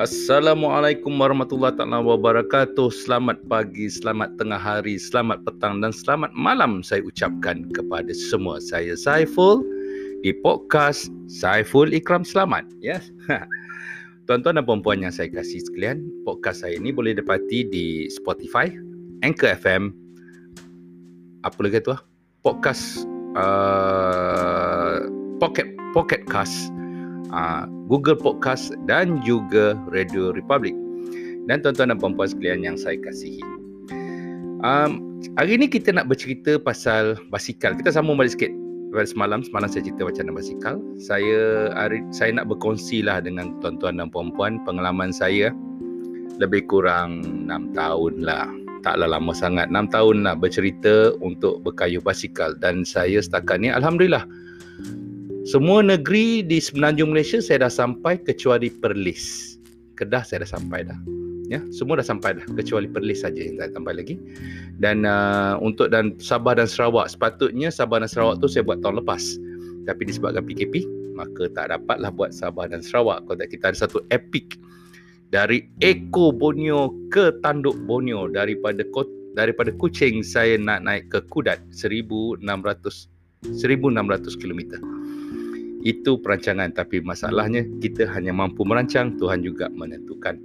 Assalamualaikum warahmatullahi taala wabarakatuh. Selamat pagi, selamat tengah hari, selamat petang dan selamat malam saya ucapkan kepada semua. Saya Saiful di podcast Saiful Ikram Selamat. Ya. Tuan-tuan dan puan-puan yang saya kasih sekalian, podcast saya ini boleh dapati di Spotify, Anchor FM, apa lagi tu ah? Podcast uh, Pocket Pocket Cast uh, Google Podcast dan juga Radio Republic. Dan tuan-tuan dan puan-puan sekalian yang saya kasihi. Um, hari ini kita nak bercerita pasal basikal. Kita sambung balik sikit pada semalam. Semalam saya cerita macam mana basikal. Saya hari, saya nak berkongsi lah dengan tuan-tuan dan puan-puan pengalaman saya lebih kurang 6 tahun lah. Taklah lama sangat. 6 tahun lah bercerita untuk berkayuh basikal. Dan saya setakat ni Alhamdulillah semua negeri di semenanjung Malaysia saya dah sampai kecuali Perlis. Kedah saya dah sampai dah. Ya, semua dah sampai dah kecuali Perlis saja yang tak sampai lagi. Dan uh, untuk dan Sabah dan Sarawak sepatutnya Sabah dan Sarawak tu saya buat tahun lepas. Tapi disebabkan PKP maka tak dapatlah buat Sabah dan Sarawak. Kalau tak kita ada satu epic dari Eko Borneo ke Tanduk Borneo daripada daripada Kuching saya nak naik ke Kudat 1600 1600 kilometer itu perancangan tapi masalahnya kita hanya mampu merancang Tuhan juga menentukan.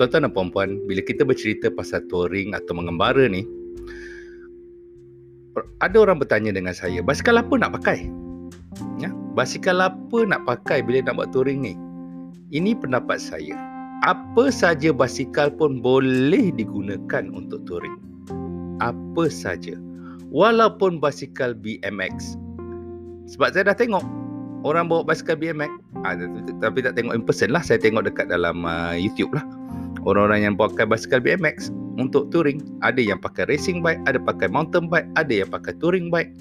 Tuan-tuan dan puan-puan bila kita bercerita pasal touring atau mengembara ni ada orang bertanya dengan saya basikal apa nak pakai? Ya basikal apa nak pakai bila nak buat touring ni? Ini pendapat saya. Apa saja basikal pun boleh digunakan untuk touring. Apa saja. Walaupun basikal BMX sebab saya dah tengok orang bawa basikal BMX. Ah, tapi tak tengok in person lah. Saya tengok dekat dalam uh, YouTube lah. Orang-orang yang pakai basikal BMX untuk touring. Ada yang pakai racing bike, ada pakai mountain bike, ada yang pakai touring bike.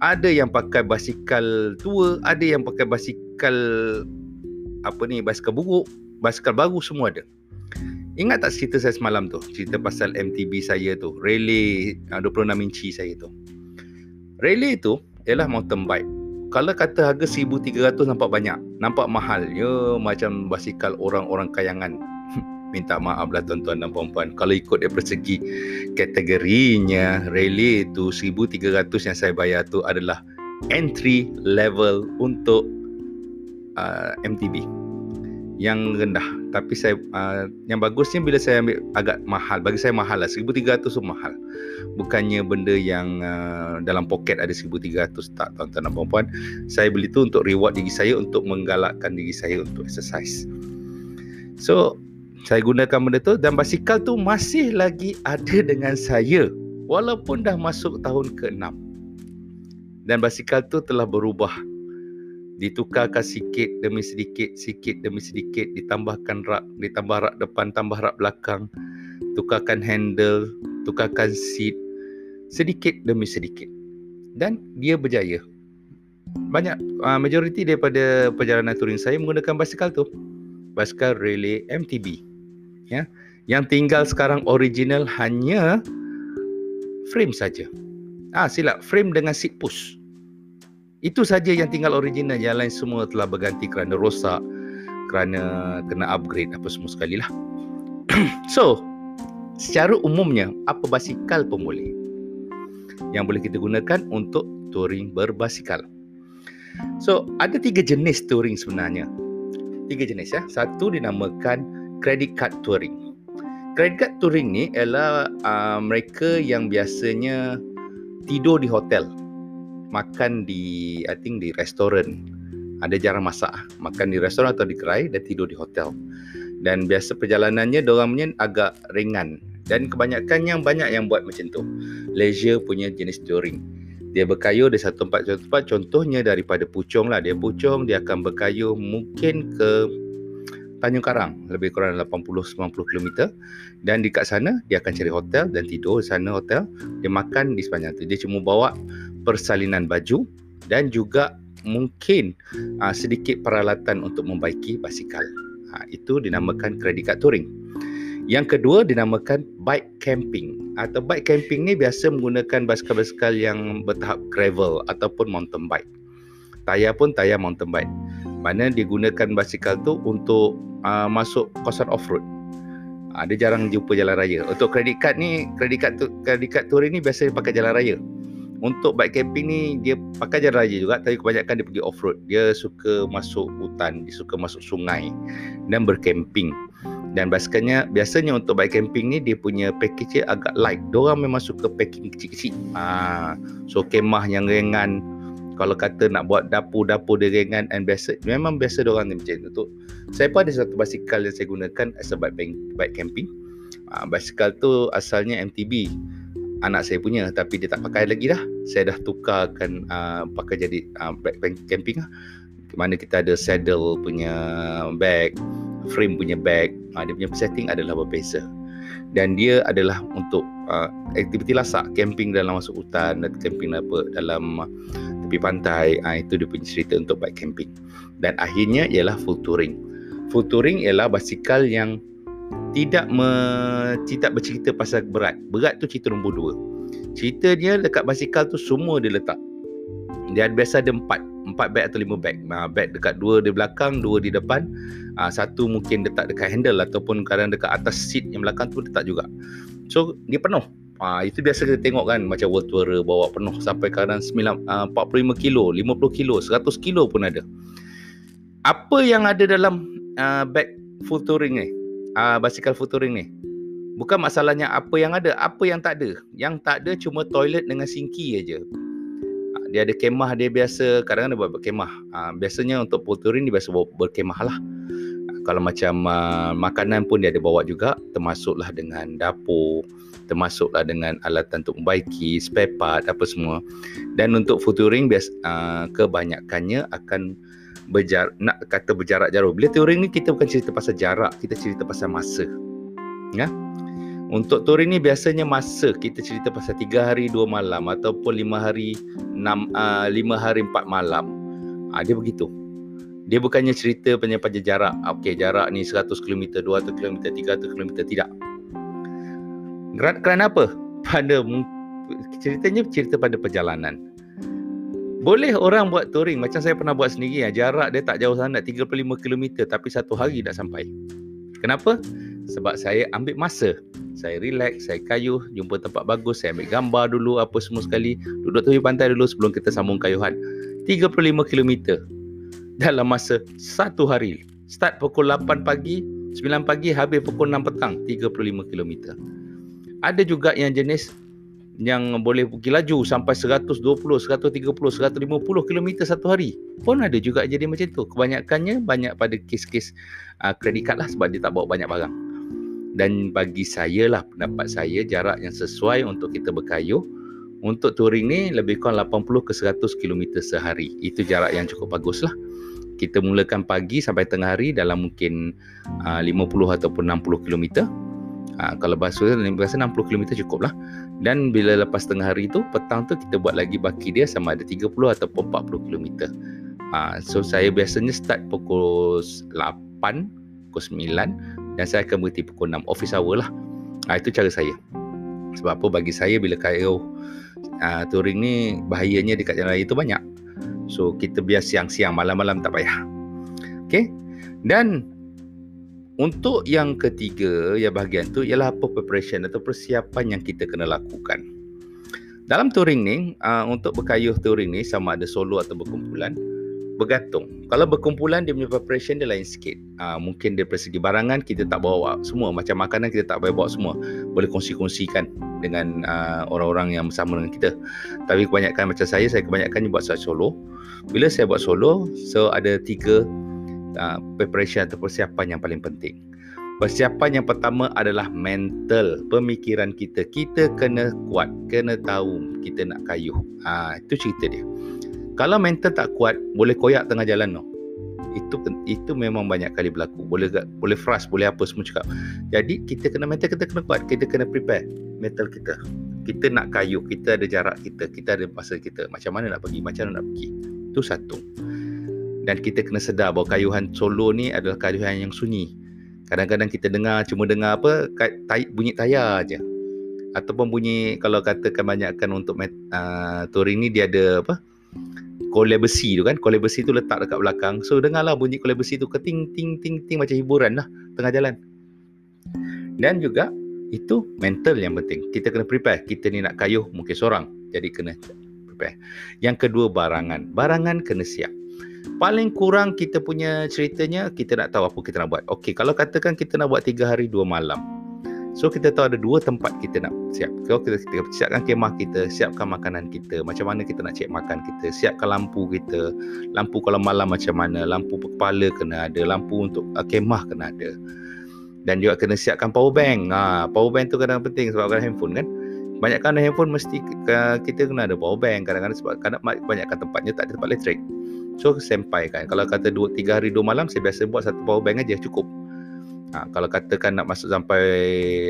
Ada yang pakai basikal tua, ada yang pakai basikal apa ni, basikal buruk, basikal baru semua ada. Ingat tak cerita saya semalam tu? Cerita pasal MTB saya tu, relay 26 inci saya tu. Relay tu ialah mountain bike. Kalau kata harga 1300 nampak banyak, nampak mahal. Ya macam basikal orang-orang kayangan. Minta maaf lah tuan-tuan dan puan-puan. Kalau ikut daripada segi kategorinya, rally tu 1300 yang saya bayar tu adalah entry level untuk uh, MTB yang rendah. Tapi saya uh, yang bagusnya bila saya ambil agak mahal. Bagi saya mahal lah 1300 tu mahal. Bukannya benda yang uh, dalam poket ada 1300 tak tuan-tuan dan puan-puan. Saya beli tu untuk reward diri saya untuk menggalakkan diri saya untuk exercise. So saya gunakan benda tu dan basikal tu masih lagi ada dengan saya. Walaupun dah masuk tahun ke-6 dan basikal tu telah berubah ditukarkan sikit demi sedikit, sikit demi sedikit, ditambahkan rak, ditambah rak depan, tambah rak belakang, tukarkan handle, tukarkan seat, sedikit demi sedikit. Dan dia berjaya. Banyak, uh, majoriti daripada perjalanan touring saya menggunakan basikal tu. Basikal Relay MTB. Ya. Yang tinggal sekarang original hanya frame saja. Ah silap, frame dengan seat push. Itu saja yang tinggal original. Yang lain semua telah berganti kerana rosak Kerana kena upgrade apa semua sekali lah So Secara umumnya Apa basikal pun boleh. Yang boleh kita gunakan untuk touring berbasikal. So ada tiga jenis touring sebenarnya. Tiga jenis ya. Satu dinamakan credit card touring. Credit card touring ni ialah uh, mereka yang biasanya tidur di hotel makan di I think di restoran. Ada jarang masak, makan di restoran atau di gerai dan tidur di hotel. Dan biasa perjalanannya dorangnya agak ringan dan kebanyakan yang banyak yang buat macam tu. Leisure punya jenis touring. Dia berkayuh di satu tempat satu tempat contohnya daripada Puchong lah. Dia Puchong dia akan berkayuh mungkin ke Tanjung Karang lebih kurang 80-90 km dan di kat sana dia akan cari hotel dan tidur sana hotel dia makan di sepanjang tu dia cuma bawa persalinan baju dan juga mungkin uh, sedikit peralatan untuk membaiki basikal. Ha, itu dinamakan credit card touring. Yang kedua dinamakan bike camping. Atau bike camping ni biasa menggunakan basikal-basikal yang bertahap gravel ataupun mountain bike. Tayar pun tayar mountain bike. Mana dia gunakan basikal tu untuk uh, masuk kawasan off-road. Uh, dia jarang jumpa jalan raya. Untuk kredit card ni, kredit card, tu, kredit card touring ni biasa dia pakai jalan raya. Untuk bike camping ni, dia pakai jalan raya juga tapi kebanyakan dia pergi off-road. Dia suka masuk hutan, dia suka masuk sungai dan bercamping. Dan basikalnya biasanya untuk bike camping ni dia punya package agak light. Diorang memang suka packing kecil-kecil. Ah, so kemah yang ringan. Kalau kata nak buat dapur-dapur dia ringan and biasa memang biasa diorang ni macam tu. Saya pun ada satu basikal yang saya gunakan as a bike, bike camping. Ah, basikal tu asalnya MTB. Anak saya punya tapi dia tak pakai lagi dah. Saya dah tukarkan uh, pakai jadi uh, bike camping lah. Mana kita ada saddle punya bag, frame punya bag. Uh, dia punya setting adalah berbeza. Dan dia adalah untuk uh, aktiviti lasak camping dalam masuk hutan dan camping apa dalam tepi pantai. Uh, itu dia punya cerita untuk bike camping. Dan akhirnya ialah full touring. Full touring ialah basikal yang tidak me, tidak bercerita pasal berat berat tu cerita nombor dua cerita dia dekat basikal tu semua dia letak dia biasa ada empat empat bag atau lima bag. Uh, bag dekat dua di belakang, dua di depan. Uh, satu mungkin letak dekat handle ataupun kadang dekat atas seat yang belakang tu letak juga. So dia penuh. Uh, itu biasa kita tengok kan macam world tourer bawa penuh sampai kadang 9, uh, 45 kilo, 50 kilo, 100 kilo pun ada. Apa yang ada dalam uh, bag full touring ni? Uh, basikal full touring ni? Bukan masalahnya apa yang ada, apa yang tak ada. Yang tak ada cuma toilet dengan sinki aja. Dia ada kemah dia biasa kadang-kadang dia buat kemah uh, biasanya untuk polturin dia biasa berkemah lah. Uh, kalau macam uh, makanan pun dia ada bawa juga. Termasuklah dengan dapur termasuklah dengan alatan untuk membaiki spare part apa semua. Dan untuk full touring biasa uh, kebanyakannya akan berjarak nak kata berjarak jauh bila touring ni kita bukan cerita pasal jarak kita cerita pasal masa ya untuk touring ni biasanya masa kita cerita pasal 3 hari 2 malam ataupun 5 hari 6 uh, 5 hari 4 malam. Uh, dia begitu. Dia bukannya cerita panjang-panjang jarak. Okey, jarak ni 100 km, 200 km, 300 km tidak. Kerana apa? Pada ceritanya cerita pada perjalanan. Boleh orang buat touring macam saya pernah buat sendiri ya. Jarak dia tak jauh sangat 35 km tapi satu hari dah sampai. Kenapa? Sebab saya ambil masa saya relax, saya kayuh, jumpa tempat bagus, saya ambil gambar dulu apa semua sekali, duduk tepi pantai dulu sebelum kita sambung kayuhan. 35 km dalam masa satu hari. Start pukul 8 pagi, 9 pagi, habis pukul 6 petang, 35 km. Ada juga yang jenis yang boleh pergi laju sampai 120, 130, 150 km satu hari. Pun ada juga jadi macam tu. Kebanyakannya banyak pada kes-kes uh, kredit card lah sebab dia tak bawa banyak barang dan bagi saya lah pendapat saya jarak yang sesuai untuk kita berkayuh untuk touring ni lebih kurang 80 ke 100 km sehari itu jarak yang cukup bagus lah kita mulakan pagi sampai tengah hari dalam mungkin uh, 50 ataupun 60 km uh, kalau bahasa biasa 60 km cukup lah. Dan bila lepas tengah hari tu petang tu kita buat lagi baki dia sama ada 30 ataupun 40 km uh, so saya biasanya start pukul 8 pukul 9 dan saya akan berhenti pukul 6 office hour lah. Ha, itu cara saya. Sebab apa? Bagi saya bila kayu uh, touring ni bahayanya dekat jalan raya tu banyak. So kita biar siang-siang malam-malam tak payah. Okay dan untuk yang ketiga yang bahagian tu ialah apa preparation atau persiapan yang kita kena lakukan dalam touring ni uh, untuk berkayuh touring ni sama ada solo atau berkumpulan bergantung. Kalau berkumpulan dia punya preparation dia lain sikit. Uh, mungkin dari segi barangan kita tak bawa semua. Macam makanan kita tak boleh bawa semua. Boleh kongsi-kongsikan dengan uh, orang-orang yang bersama dengan kita. Tapi kebanyakan macam saya, saya kebanyakan buat solo. Bila saya buat solo, so ada tiga uh, preparation atau persiapan yang paling penting. Persiapan yang pertama adalah mental, pemikiran kita. Kita kena kuat, kena tahu kita nak kayuh. Ah, itu cerita dia. Kalau mental tak kuat, boleh koyak tengah jalan tu. Itu itu memang banyak kali berlaku. Boleh boleh frust, boleh apa semua cakap. Jadi kita kena mental kita kena kuat, kita kena prepare mental kita. Kita nak kayu, kita ada jarak kita, kita ada masa kita. Macam mana nak pergi, macam mana nak pergi. Itu satu. Dan kita kena sedar bahawa kayuhan solo ni adalah kayuhan yang sunyi. Kadang-kadang kita dengar cuma dengar apa bunyi tayar aja. Ataupun bunyi kalau katakan banyakkan untuk uh, touring ni dia ada apa? kolej besi tu kan? Kolej besi tu letak dekat belakang. So dengarlah bunyi kolej besi tu keting ting ting ting macam hiburan lah tengah jalan. Dan juga itu mental yang penting. Kita kena prepare. Kita ni nak kayuh mungkin seorang. Jadi kena prepare. Yang kedua barangan. Barangan kena siap paling kurang kita punya ceritanya kita nak tahu apa kita nak buat okey kalau katakan kita nak buat 3 hari 2 malam So kita tahu ada dua tempat kita nak siap. Kalau kita, kita siapkan kemah kita, siapkan makanan kita, macam mana kita nak cek makan kita, siapkan lampu kita, lampu kalau malam macam mana, lampu kepala kena ada, lampu untuk uh, kemah kena ada. Dan juga kena siapkan power bank. Ha, power bank tu kadang penting sebab kan handphone kan. Banyakkan handphone mesti kita kena ada power bank. Kadang-kadang sebab kadang banyakkan tempatnya tak ada tempat elektrik. So sampaikan. Kalau kata 2 3 hari 2 malam saya biasa buat satu power bank aja cukup. Ha, kalau katakan nak masuk sampai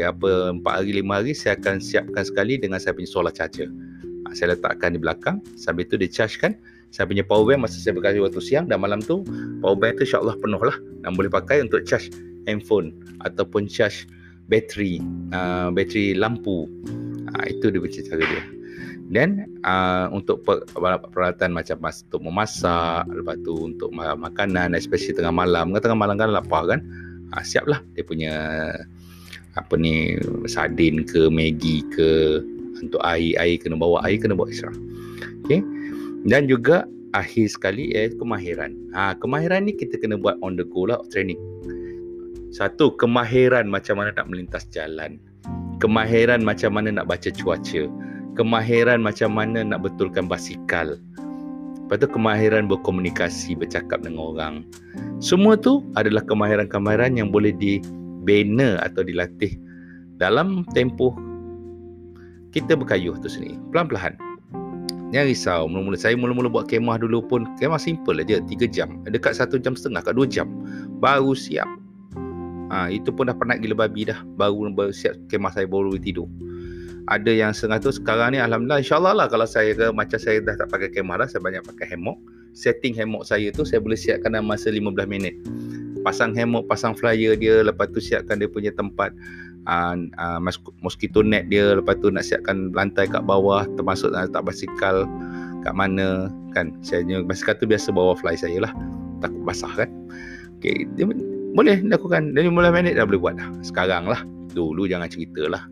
apa 4 hari 5 hari saya akan siapkan sekali dengan saya punya solar charger. Ha, saya letakkan di belakang sambil tu dia charge kan. Saya punya power bank masa saya bekerja waktu siang dan malam tu power bank tu insya-Allah penuh lah dan boleh pakai untuk charge handphone ataupun charge bateri uh, bateri lampu. Ha, itu dia punya cara dia. Dan uh, untuk peralatan macam mas, untuk memasak, lepas tu untuk makanan, especially tengah malam. Tengah malam kan lapar kan? Ha, siaplah dia punya apa ni sardin ke maggi ke. Untuk air air kena bawa air kena bawa extra okey dan juga akhir sekali eh kemahiran. Ha kemahiran ni kita kena buat on the go lah training. Satu kemahiran macam mana nak melintas jalan. Kemahiran macam mana nak baca cuaca kemahiran macam mana nak betulkan basikal Lepas tu kemahiran berkomunikasi, bercakap dengan orang. Semua tu adalah kemahiran-kemahiran yang boleh dibina atau dilatih dalam tempoh kita berkayuh tu sendiri. Pelan-pelan. Jangan risau. Mula-mula saya mula-mula buat kemah dulu pun kemah simple aja 3 jam. Dekat 1 jam setengah kat 2 jam. Baru siap. Ha, itu pun dah penat gila babi dah. Baru, baru siap kemah saya baru tidur ada yang setengah tu sekarang ni Alhamdulillah insyaAllah lah kalau saya ke macam saya dah tak pakai kemah dah saya banyak pakai hammock setting hammock saya tu saya boleh siapkan dalam masa 15 minit. Pasang hammock pasang flyer dia lepas tu siapkan dia punya tempat uh, uh, mosquito net dia lepas tu nak siapkan lantai kat bawah termasuk nak letak basikal kat mana kan. Saya basikal tu biasa bawa fly saya lah. Takut basah kan. Okay. dia, boleh lakukan 15 minit dah boleh buat dah. Sekarang lah. Dulu jangan cerita lah.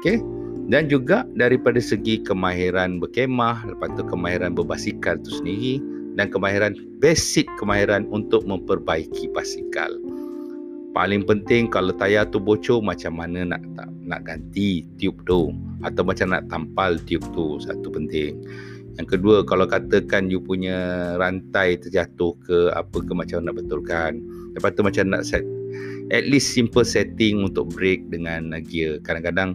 Okay dan juga daripada segi kemahiran berkemah lepas tu kemahiran berbasikal tu sendiri dan kemahiran basic kemahiran untuk memperbaiki basikal. Paling penting kalau tayar tu bocor macam mana nak tak, nak ganti tiub tu atau macam nak tampal tiub tu satu penting. Yang kedua kalau katakan you punya rantai terjatuh ke apa ke macam nak betulkan. Lepas tu macam nak set at least simple setting untuk brake dengan gear. Kadang-kadang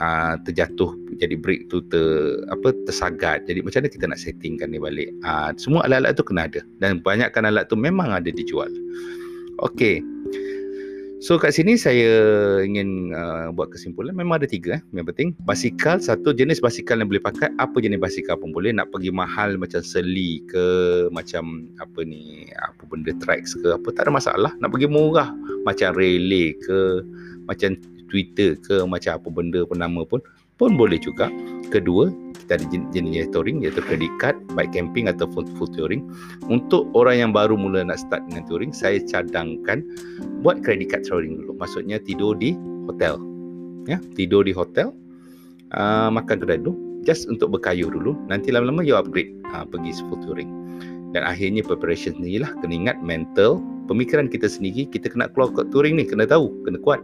uh, terjatuh jadi brake tu ter apa tersagat. Jadi macam mana kita nak settingkan ni balik? Uh, semua alat-alat tu kena ada dan banyakkan alat tu memang ada dijual. Okey. So kat sini saya ingin uh, buat kesimpulan. Memang ada tiga eh. Yang penting. Basikal satu jenis basikal yang boleh pakai. Apa jenis basikal pun boleh. Nak pergi mahal macam seli ke macam apa ni apa benda tracks ke apa tak ada masalah. Nak pergi murah macam relay ke macam Twitter ke macam apa benda pun nama pun pun boleh juga. Kedua, kita ada jenis touring iaitu credit card, bike camping atau full, full touring. Untuk orang yang baru mula nak start dengan touring, saya cadangkan buat credit card touring dulu. Maksudnya tidur di hotel. Ya, tidur di hotel. Uh, makan kedai dulu just untuk berkayuh dulu nanti lama-lama you upgrade uh, pergi full touring dan akhirnya preparation sendiri lah kena ingat mental pemikiran kita sendiri. Kita kena keluar ke touring ni kena tahu kena kuat.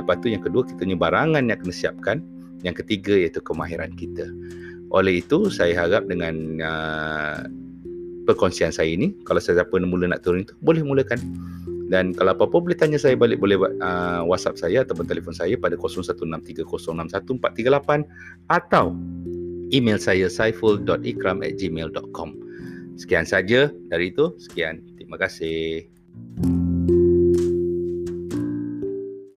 Lepas tu yang kedua kita punya barangan yang kena siapkan. Yang ketiga iaitu kemahiran kita. Oleh itu saya harap dengan uh, perkongsian saya ini kalau saya siapa mula nak touring tu boleh mulakan. Dan kalau apa-apa boleh tanya saya balik boleh uh, WhatsApp saya ataupun telefon saya pada 0163061438 atau email saya saiful.ikram@gmail.com. Sekian saja dari itu. Sekian. Terima kasih.